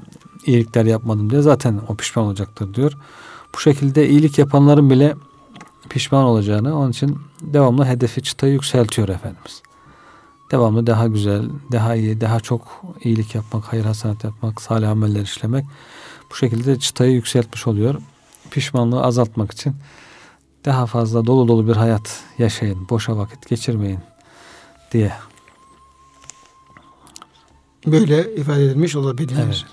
iyilikler yapmadım diye zaten o pişman olacaktır diyor. Bu şekilde iyilik yapanların bile pişman olacağını onun için devamlı hedefi çıtayı yükseltiyor Efendimiz. Devamlı daha güzel, daha iyi, daha çok iyilik yapmak, hayır hasanat yapmak, salih ameller işlemek bu şekilde çıtayı yükseltmiş oluyor. Pişmanlığı azaltmak için daha fazla dolu dolu bir hayat yaşayın, boşa vakit geçirmeyin diye. Böyle ifade edilmiş olabilir. Evet.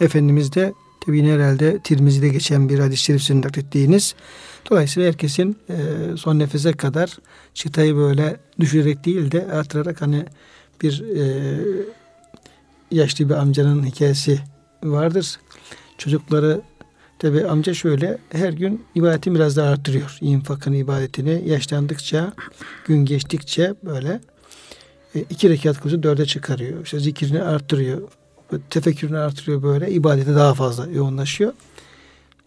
Efendimiz de tabi herhalde Tirmizi'de geçen bir hadis-i şerif sizin naklettiğiniz. Dolayısıyla herkesin e, son nefese kadar çıtayı böyle düşürerek değil de artırarak hani bir e, yaşlı bir amcanın hikayesi vardır. Çocukları tabi amca şöyle her gün ibadeti biraz daha artırıyor. İnfakın ibadetini yaşlandıkça gün geçtikçe böyle e, iki rekat kılıcı dörde çıkarıyor. İşte zikrini arttırıyor. Tefekkürünü artırıyor böyle. ibadete daha fazla yoğunlaşıyor.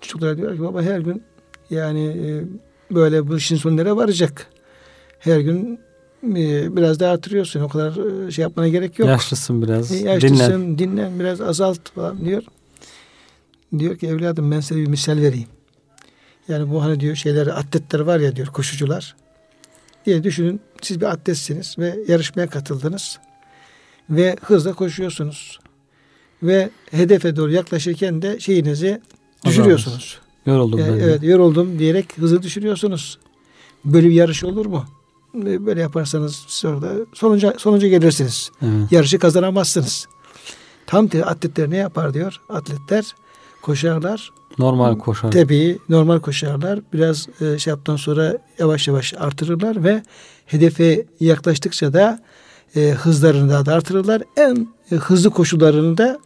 Çocuklar diyor ki baba her gün yani e, böyle bu işin sonu nereye varacak? Her gün e, biraz daha artırıyorsun. O kadar şey yapmana gerek yok. Yaşlısın biraz. Yaşlısın, dinlen. dinlen biraz azalt falan diyor. Diyor ki evladım ben size bir misal vereyim. Yani bu hani diyor şeyler atletler var ya diyor koşucular diye düşünün. Siz bir atletsiniz ve yarışmaya katıldınız. Ve hızla koşuyorsunuz. Ve hedefe doğru yaklaşırken de şeyinizi düşürüyorsunuz. Yoruldum yani. Evet yoruldum diyerek hızı düşürüyorsunuz. Böyle bir yarış olur mu? Böyle yaparsanız sonra sonuca, sonuca gelirsiniz. Evet. Yarışı kazanamazsınız. Tam atletler ne yapar diyor? Atletler koşarlar Normal koşar. Tabii normal koşarlar. Biraz e, şey yaptıktan sonra yavaş yavaş artırırlar ve hedefe yaklaştıkça da e, hızlarını da artırırlar. En e, hızlı koşularını da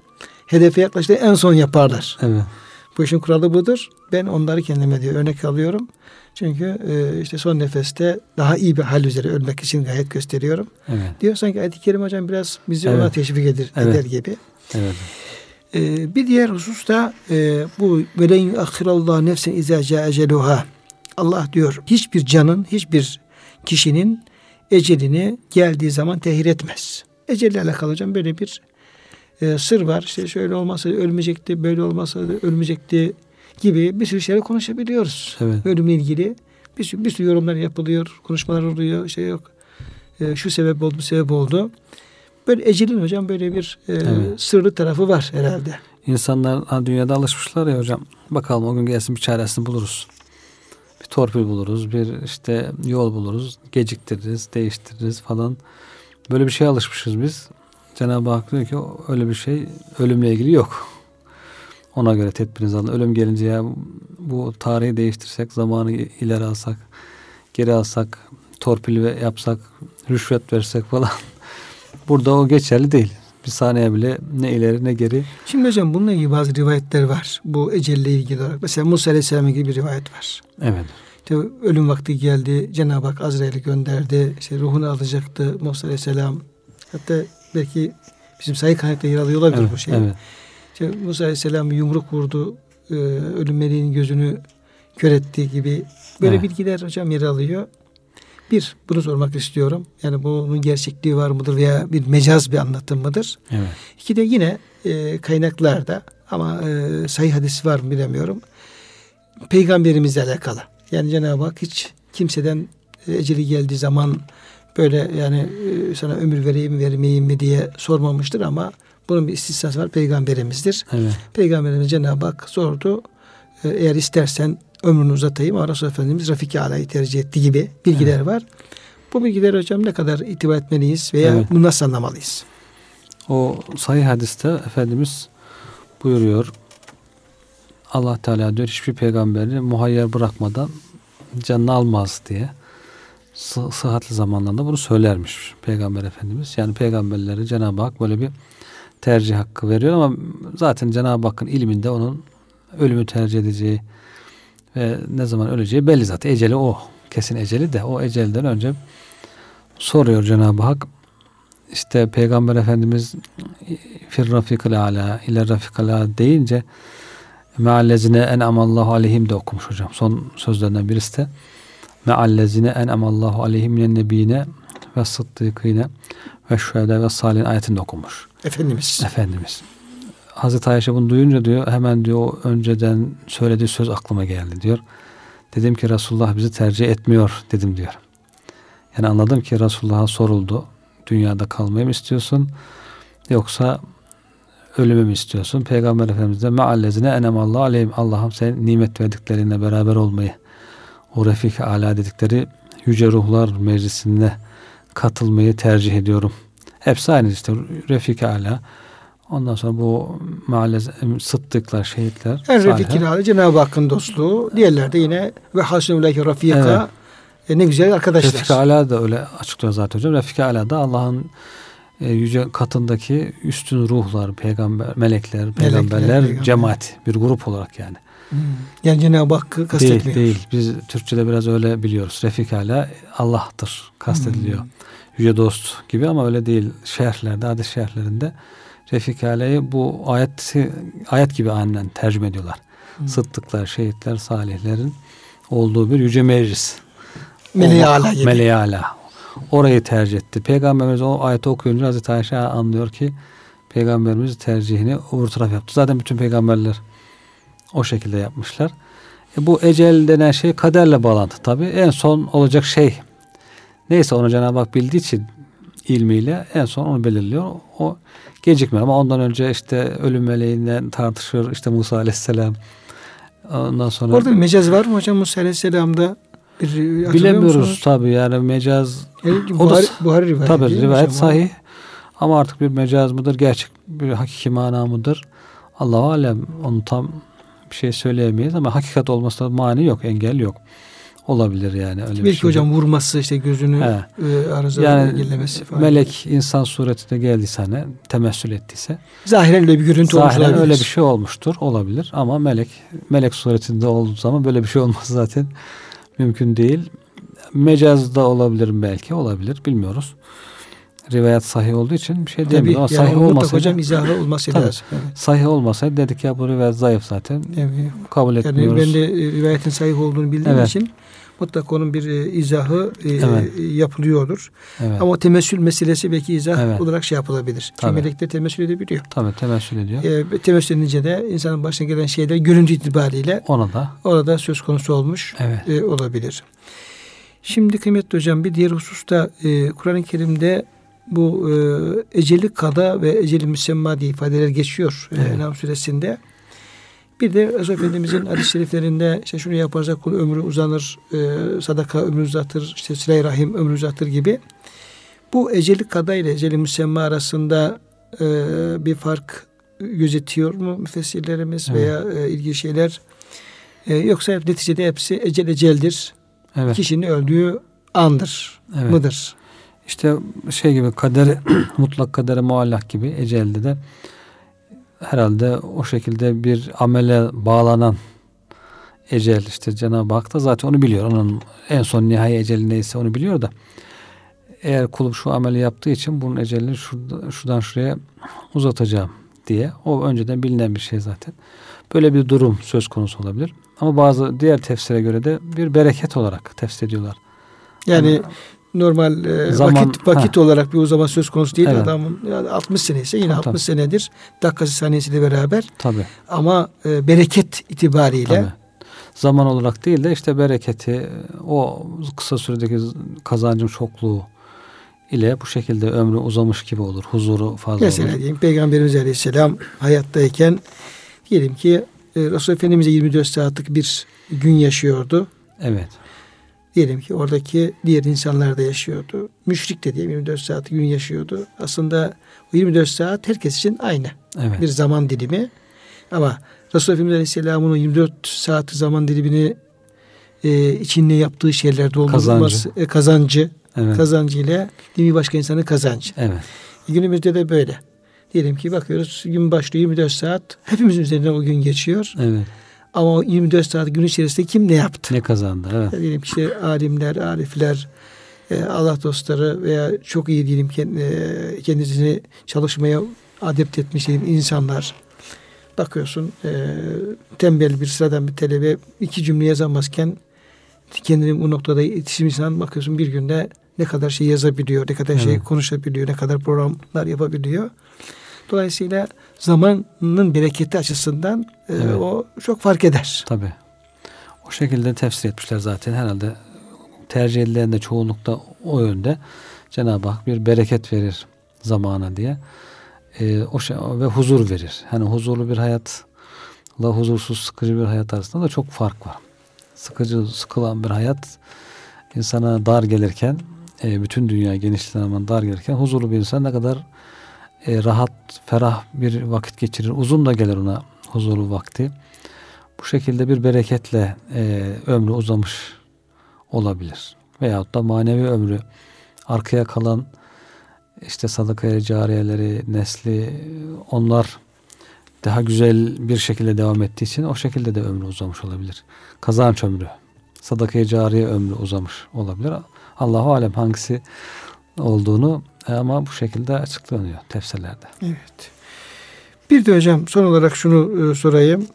hedefe yaklaştığı en son yaparlar. Evet. Bu işin kuralı budur. Ben onları kendime diyor örnek alıyorum. Çünkü e, işte son nefeste daha iyi bir hal üzere ölmek için gayet gösteriyorum. Evet. Diyor sanki ayet-i kerime hocam biraz bizi evet. ona teşvik eder, evet. eder gibi. Evet. Ee, bir diğer husus da e, bu velen yuakhirallahu nefsen izâ eceluha. Allah diyor hiçbir canın, hiçbir kişinin ecelini geldiği zaman tehir etmez. Ecelle alakalı hocam böyle bir e, sır var. İşte şöyle olmasa ölmeyecekti, böyle olmasa ölmeyecekti gibi bir sürü şeyler konuşabiliyoruz. Evet. Ölümle ilgili bir sürü, bir sürü yorumlar yapılıyor, konuşmalar oluyor, şey yok. E, şu sebep oldu, bu sebep oldu. Böyle ecelin hocam böyle bir e, evet. sırrı tarafı var herhalde. İnsanlar dünyada alışmışlar ya hocam. Bakalım o gün gelsin bir çaresini buluruz. Bir torpil buluruz, bir işte yol buluruz, geciktiririz, değiştiririz falan. Böyle bir şey alışmışız biz. Cenab-ı Hak diyor ki öyle bir şey ölümle ilgili yok. Ona göre tedbiriniz alın. Ölüm gelince ya bu tarihi değiştirsek, zamanı ileri alsak, geri alsak, torpil yapsak, rüşvet versek falan Burada o geçerli değil. Bir saniye bile ne ileri ne geri. Şimdi hocam bununla ilgili bazı rivayetler var. Bu ecelle ilgili olarak. Mesela Musa Aleyhisselam'a gibi bir rivayet var. Evet. İşte ölüm vakti geldi. Cenab-ı Hak Azrail'i gönderdi. İşte ruhunu alacaktı Musa Aleyhisselam. Hatta belki bizim sayı kaynakta yer alıyor olabilir evet, bu şey. Evet. İşte Musa Aleyhisselam yumruk vurdu. E, ölüm meleğinin gözünü kör etti gibi. Böyle evet. bilgiler hocam yer alıyor. Bir, bunu sormak istiyorum. Yani bunun gerçekliği var mıdır veya bir mecaz bir anlatım mıdır? Evet. İki de yine e, kaynaklarda ama e, sayı hadisi var mı bilemiyorum. Peygamberimizle alakalı. Yani Cenab-ı Hak hiç kimseden e, eceli geldiği zaman böyle yani e, sana ömür vereyim vermeyeyim mi diye sormamıştır ama bunun bir istisnası var. Peygamberimizdir. Evet. Peygamberimiz Cenab-ı Hak sordu. E, eğer istersen ömrünü uzatayım ama Resulullah Efendimiz Rafiki Ala'yı tercih etti gibi bilgiler evet. var. Bu bilgiler hocam ne kadar itibar etmeliyiz veya evet. bunu nasıl anlamalıyız? O sahih hadiste Efendimiz buyuruyor Allah Teala diyor hiçbir peygamberi muhayyer bırakmadan canını almaz diye sı- sıhhatli zamanlarında bunu söylermiş Peygamber Efendimiz. Yani peygamberleri Cenab-ı Hak böyle bir tercih hakkı veriyor ama zaten Cenab-ı Hakk'ın ilminde onun ölümü tercih edeceği ve ne zaman öleceği belli zaten. Eceli o. Kesin eceli de o ecelden önce soruyor Cenab-ı Hak. İşte Peygamber Efendimiz fir rafikal ala ile rafikal ala deyince meallezine en amallahu aleyhim de okumuş hocam. Son sözlerinden birisi de meallezine en amallahu aleyhim minen nebiyine ve sıddıkine ve şühede ve salihin ayetinde okumuş. Efendimiz. Efendimiz. Hazreti Ayşe bunu duyunca diyor hemen diyor o önceden söylediği söz aklıma geldi diyor. Dedim ki Resulullah bizi tercih etmiyor dedim diyor. Yani anladım ki Resulullah'a soruldu. Dünyada kalmayı mı istiyorsun? Yoksa ölümü mü istiyorsun? Peygamber Efendimiz de meallezine enemallahu aleyhim. Allah'ım sen nimet verdiklerinle beraber olmayı. O refik ala dedikleri yüce ruhlar meclisine katılmayı tercih ediyorum. Hepsi aynı işte refik ala. Ondan sonra bu maalesef sıddıklar, şehitler. En refik kirali Cenab-ı Hakk'ın dostluğu. Diğerlerde yine ve hasenulâhi rafika. E, ne güzel arkadaşlar. Refik Ala da öyle açıklıyor zaten hocam. Refik Ala da Allah'ın e, yüce katındaki üstün ruhlar, peygamber, melekler, peygamberler, peygamber. cemaat bir grup olarak yani. Hmm. Yani Cenab-ı Hakk'ı kastetmiyor. Değil, değil. Biz Türkçe'de biraz öyle biliyoruz. Refik Ala Allah'tır kastediliyor. Hmm. Yüce dost gibi ama öyle değil. Şerhlerde, hadis şerhlerinde Refik Ala'yı bu ayeti, ayet gibi aynen tercüme ediyorlar. Hmm. Sıddıklar, şehitler, salihlerin olduğu bir yüce meclis. Meleği O- ala gibi. Meleği ala. Orayı tercih etti. Peygamberimiz o ayeti okuyunca Hazreti Ayşe anlıyor ki Peygamberimiz tercihini öbür taraf yaptı. Zaten bütün peygamberler o şekilde yapmışlar. E bu ecel denen şey kaderle bağlantı tabi. En son olacak şey neyse onu Cenab-ı Hak bildiği için ilmiyle en son onu belirliyor. O gecikmiyor ama ondan önce işte ölüm meleğinden tartışır işte Musa Aleyhisselam ondan sonra Orada bir mecaz var mı hocam Musa Aleyhisselam'da? Bir, bilemiyoruz tabi yani mecaz Yani O da- Buhari, Buhari rivayeti. Tabi değil mi rivayet sahih ama artık bir mecaz mıdır gerçek bir hakiki mana mıdır Allahu alem onu tam bir şey söyleyemeyiz ama hakikat olmasına mani yok engel yok olabilir yani öyle bir Belki şey. hocam vurması işte gözünü e, arıza yani engellemesi falan. melek insan suretinde geldiyse hani temessül ettiyse. Zahiren öyle bir görüntü olmuş zahiren olabilir. öyle bir şey olmuştur olabilir. Ama melek melek suretinde olduğu zaman böyle bir şey olması zaten. Mümkün değil. Mecaz da olabilir belki olabilir. Bilmiyoruz rivayet sahih olduğu için bir şey Tabii, demiyoruz ama yani sahih olmasaydı hocam izahı olması Tabii. Evet. sahih olmasaydı dedik ya bu rivayet zayıf zaten Evet. kabul Yani etmiyoruz. ben de e, rivayetin sahih olduğunu bildiğim Evet. için mutlaka onun bir e, izahı e, Evet. yapılıyordur. evet. Ama temessül meselesi belki izah Evet. olarak şey yapılabilir. Tabii. Çünkü melekler temessül edebiliyor. Tabii temessül ediyor. E, temessül edince de insanın başına gelen şeyler görüntü itibariyle Ona da orada söz konusu olmuş evet. e, olabilir. Şimdi kıymetli hocam bir diğer hususta e, Kur'an-ı Kerim'de bu e, eceli kada ve eceli müsemma diye ifadeler geçiyor e, Evet. Enam suresinde. Bir de Resul Efendimizin hadis-i şeriflerinde işte şunu yaparsa kul ömrü uzanır, e, sadaka ömrü uzatır, işte silah rahim ömrü uzatır gibi. Bu eceli kada ile eceli müsemma arasında e, bir fark gözetiyor mu müfessirlerimiz Evet. veya e, ilgili şeyler? E, yoksa neticede hepsi ecel eceldir. Evet. Kişinin öldüğü andır, evet. mıdır? İşte şey gibi kadere mutlak kadere muallak gibi ecelde de herhalde o şekilde bir amele bağlanan ecel işte Cenab-ı Hak da zaten onu biliyor. Onun en son nihai eceli neyse onu biliyor da eğer kulum şu ameli yaptığı için bunun ecelini şuradan, şuradan şuraya uzatacağım diye o önceden bilinen bir şey zaten. Böyle bir durum söz konusu olabilir. Ama bazı diğer tefsire göre de bir bereket olarak tefsir ediyorlar. Yani normal e, Zaman- vakit vakit olarak bir uzama söz konusu değil. Evet. Adamın yani 60 sene ise yine Tabii, 60 senedir dakikası saniyesiyle beraber Tabii. ama e, bereket itibariyle Tabii. Zaman olarak değil de işte bereketi, o kısa süredeki kazancın çokluğu ile bu şekilde ömrü uzamış gibi olur. Huzuru fazla mesela olur. diyeyim Peygamberimiz Aleyhisselam hayattayken diyelim ki e, Resul Efendimiz'e 24 saatlik bir gün yaşıyordu. Evet. Diyelim ki oradaki diğer insanlar da yaşıyordu. Müşrik de diyelim 24 saat gün yaşıyordu. Aslında o 24 saat herkes için aynı Evet. bir zaman dilimi. Ama Resulullah Efendimiz Aleyhisselam'ın 24 saat zaman dilimini e, içinde yaptığı şeyler doldurulması kazancı, e, kazancı, evet. kazancı ile mi başka insanın kazancı. Evet. Günümüzde de böyle. Diyelim ki bakıyoruz gün başlıyor 24 saat hepimizin üzerinden o gün geçiyor. Evet. Ama o 24 saat gün içerisinde kim ne yaptı? Ne kazandı? Evet. diyelim ki işte alimler, arifler, e, Allah dostları veya çok iyi diyelim e, kendisini çalışmaya adept etmiş diyelim insanlar. Bakıyorsun e, tembel bir sıradan bir talebe iki cümle yazamazken kendini bu noktada yetişmiş insan bakıyorsun bir günde ne kadar şey yazabiliyor, ne kadar şey evet. şey konuşabiliyor, ne kadar programlar yapabiliyor. Dolayısıyla zamanın bereketi açısından e, evet. o çok fark eder. Tabii. O şekilde tefsir etmişler zaten herhalde tercih edilen de çoğunlukta o yönde. Cenab-ı Hak bir bereket verir zamana diye. E, o şey, ve huzur verir. Hani huzurlu bir hayat la huzursuz sıkıcı bir hayat arasında da çok fark var. Sıkıcı, sıkılan bir hayat insana dar gelirken e, bütün dünya genişliğine rağmen dar gelirken huzurlu bir insan ne kadar e, rahat, ferah bir vakit geçirir. Uzun da gelir ona huzurlu vakti. Bu şekilde bir bereketle e, ömrü uzamış olabilir. Veyahut da manevi ömrü arkaya kalan işte sadakaya cariyeleri, nesli onlar daha güzel bir şekilde devam ettiği için o şekilde de ömrü uzamış olabilir. Kazanç ömrü, sadakaya cariye ömrü uzamış olabilir. Allahu alem hangisi olduğunu ama bu şekilde açıklanıyor tefsirlerde. Evet. Bir de hocam son olarak şunu e, sorayım.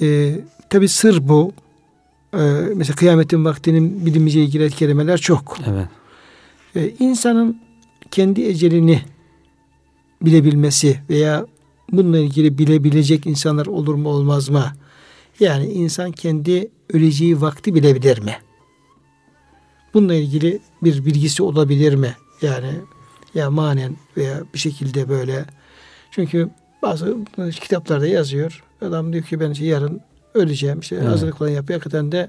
E, Tabi sır bu. E, mesela kıyametin vaktinin bilinmeyeceği ilgili kelimeler çok. Evet. E, insanın kendi ecelini bilebilmesi veya bununla ilgili bilebilecek insanlar olur mu olmaz mı? Yani insan kendi öleceği vakti bilebilir mi? Bununla ilgili bir bilgisi olabilir mi? Yani ya manen veya bir şekilde böyle. Çünkü bazı kitaplarda yazıyor. Adam diyor ki ben işte yarın öleceğim. İşte evet. hazırlık falan yapıyor. Hakikaten de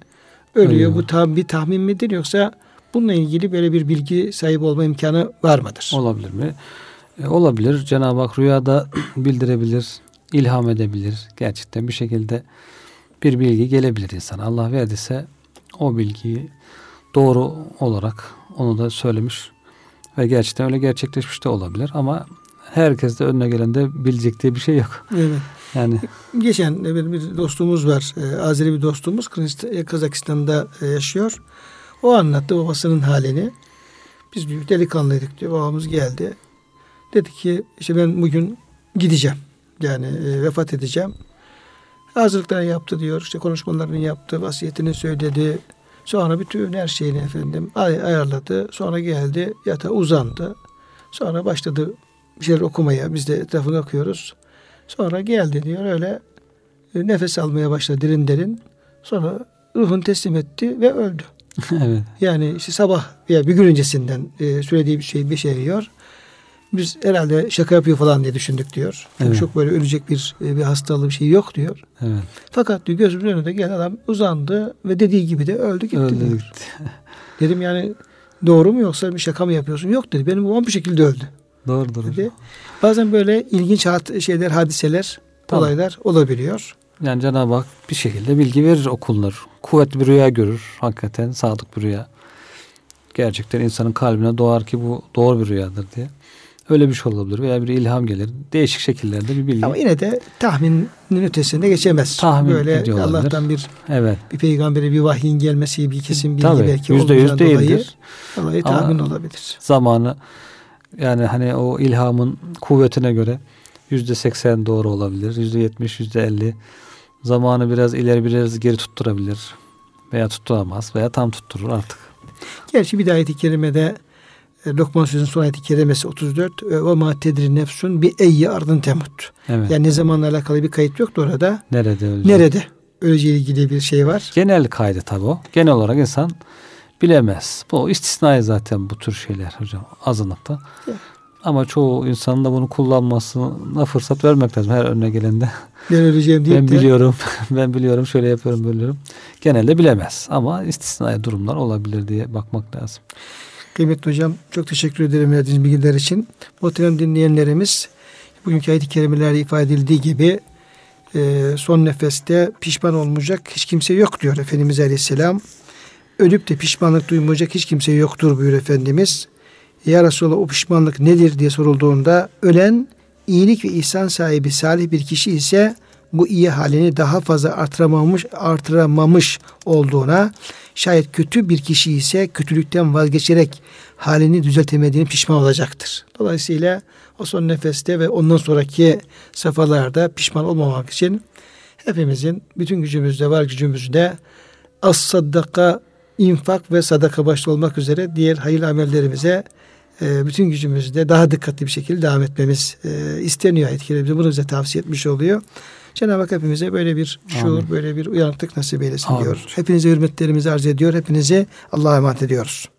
ölüyor. ölüyor. Bu tam bir tahmin midir yoksa bununla ilgili böyle bir bilgi sahibi olma imkanı var mıdır? Olabilir mi? E, olabilir. Cenab-ı Hak rüyada bildirebilir, ilham edebilir. Gerçekten bir şekilde bir bilgi gelebilir insan. Allah verdiyse o bilgiyi doğru olarak onu da söylemiş ve gerçekten öyle gerçekleşmiş de olabilir ama herkes de önüne gelende bilecek diye bir şey yok. Evet. Yani geçen bir dostumuz var. E, Azeri bir dostumuz e, Kazakistan'da e, yaşıyor. O anlattı babasının halini. Biz büyük delikanlıydık diyor. Babamız geldi. Dedi ki işte ben bugün gideceğim. Yani e, vefat edeceğim. Hazırlıklarını yaptı diyor. İşte konuşmalarını yaptı. Vasiyetini söyledi. Sonra bütün her şeyini efendim ay ayarladı. Sonra geldi yatağa uzandı. Sonra başladı bir şeyler okumaya. Biz de etrafını okuyoruz. Sonra geldi diyor öyle e, nefes almaya başladı derin derin. Sonra ruhunu teslim etti ve öldü. evet. Yani işte sabah veya bir gün öncesinden e, söylediği bir şey bir şey yiyor. Biz herhalde şaka yapıyor falan diye düşündük diyor. Evet. Çok böyle ölecek bir e, bir hastalığı bir şey yok diyor. Evet. Fakat diyor gözümün önünde gel adam uzandı ve dediği gibi de öldü gitti öldü. diyor. Dedim yani doğru mu yoksa bir şaka mı yapıyorsun? Yok dedi. Benim babam bir şekilde öldü. Doğru doğru. Dedi. Bazen böyle ilginç şeyler, hadiseler, tamam. olaylar olabiliyor. Yani Cenab-ı Hak bir şekilde bilgi verir okullar. Kuvvetli bir rüya görür. Hakikaten sadık bir rüya. Gerçekten insanın kalbine doğar ki bu doğru bir rüyadır diye. Öyle bir şey olabilir veya bir ilham gelir. Değişik şekillerde bir bilgi. Ama yine de tahminin ötesinde geçemez. Tahmin Böyle Allah'tan bir evet. bir peygambere bir vahyin gelmesi bir kesin bilgi Tabii, belki yüzde yüz değildir. Dolayı, dolayı tahmin olabilir. Zamanı yani hani o ilhamın kuvvetine göre yüzde seksen doğru olabilir. Yüzde yetmiş, yüzde elli. Zamanı biraz ileri biraz geri tutturabilir. Veya tutturamaz veya tam tutturur artık. Gerçi bir ayet-i kerimede Lokman Sözü'nün son ayet-i kerimesi 34 ve ma tedri nefsun bi eyyi ardın temut. Evet. Yani ne zamanla alakalı bir kayıt yoktu orada. Nerede ölecek? Nerede öleceği ilgili bir şey var. Genel kaydı tabi o. Genel olarak insan bilemez. Bu istisnai zaten bu tür şeyler hocam azınlıkta. Evet. Ama çoğu insanın da bunu kullanmasına fırsat vermek lazım her önüne gelende. Ben öleceğim diye. Ben biliyorum, ben biliyorum, şöyle yapıyorum, biliyorum. Genelde bilemez ama istisnai durumlar olabilir diye bakmak lazım. Kıymetli hocam çok teşekkür ederim verdiğiniz bilgiler için. Muhterem dinleyenlerimiz bugünkü ayet-i kerimelerde ifade edildiği gibi e, son nefeste pişman olmayacak hiç kimse yok diyor Efendimiz Aleyhisselam. Ölüp de pişmanlık duymayacak hiç kimse yoktur buyur Efendimiz. Ya Resulallah o pişmanlık nedir diye sorulduğunda ölen iyilik ve ihsan sahibi salih bir kişi ise bu iyi halini daha fazla artıramamış, artıramamış olduğuna şayet kötü bir kişi ise kötülükten vazgeçerek halini düzeltemediğini pişman olacaktır. Dolayısıyla o son nefeste ve ondan sonraki safhalarda pişman olmamak için hepimizin bütün gücümüzde var gücümüzde as sadaka infak ve sadaka başta olmak üzere diğer hayırlı amellerimize e, bütün gücümüzde daha dikkatli bir şekilde devam etmemiz e, isteniyor etkilerimizi. Bunu bize tavsiye etmiş oluyor. Cenab-ı Hak hepimize böyle bir şuur, Amin. böyle bir uyanıklık nasip eylesin Amin. diyor. Hepinize hürmetlerimizi arz ediyor. Hepinizi Allah'a emanet ediyoruz.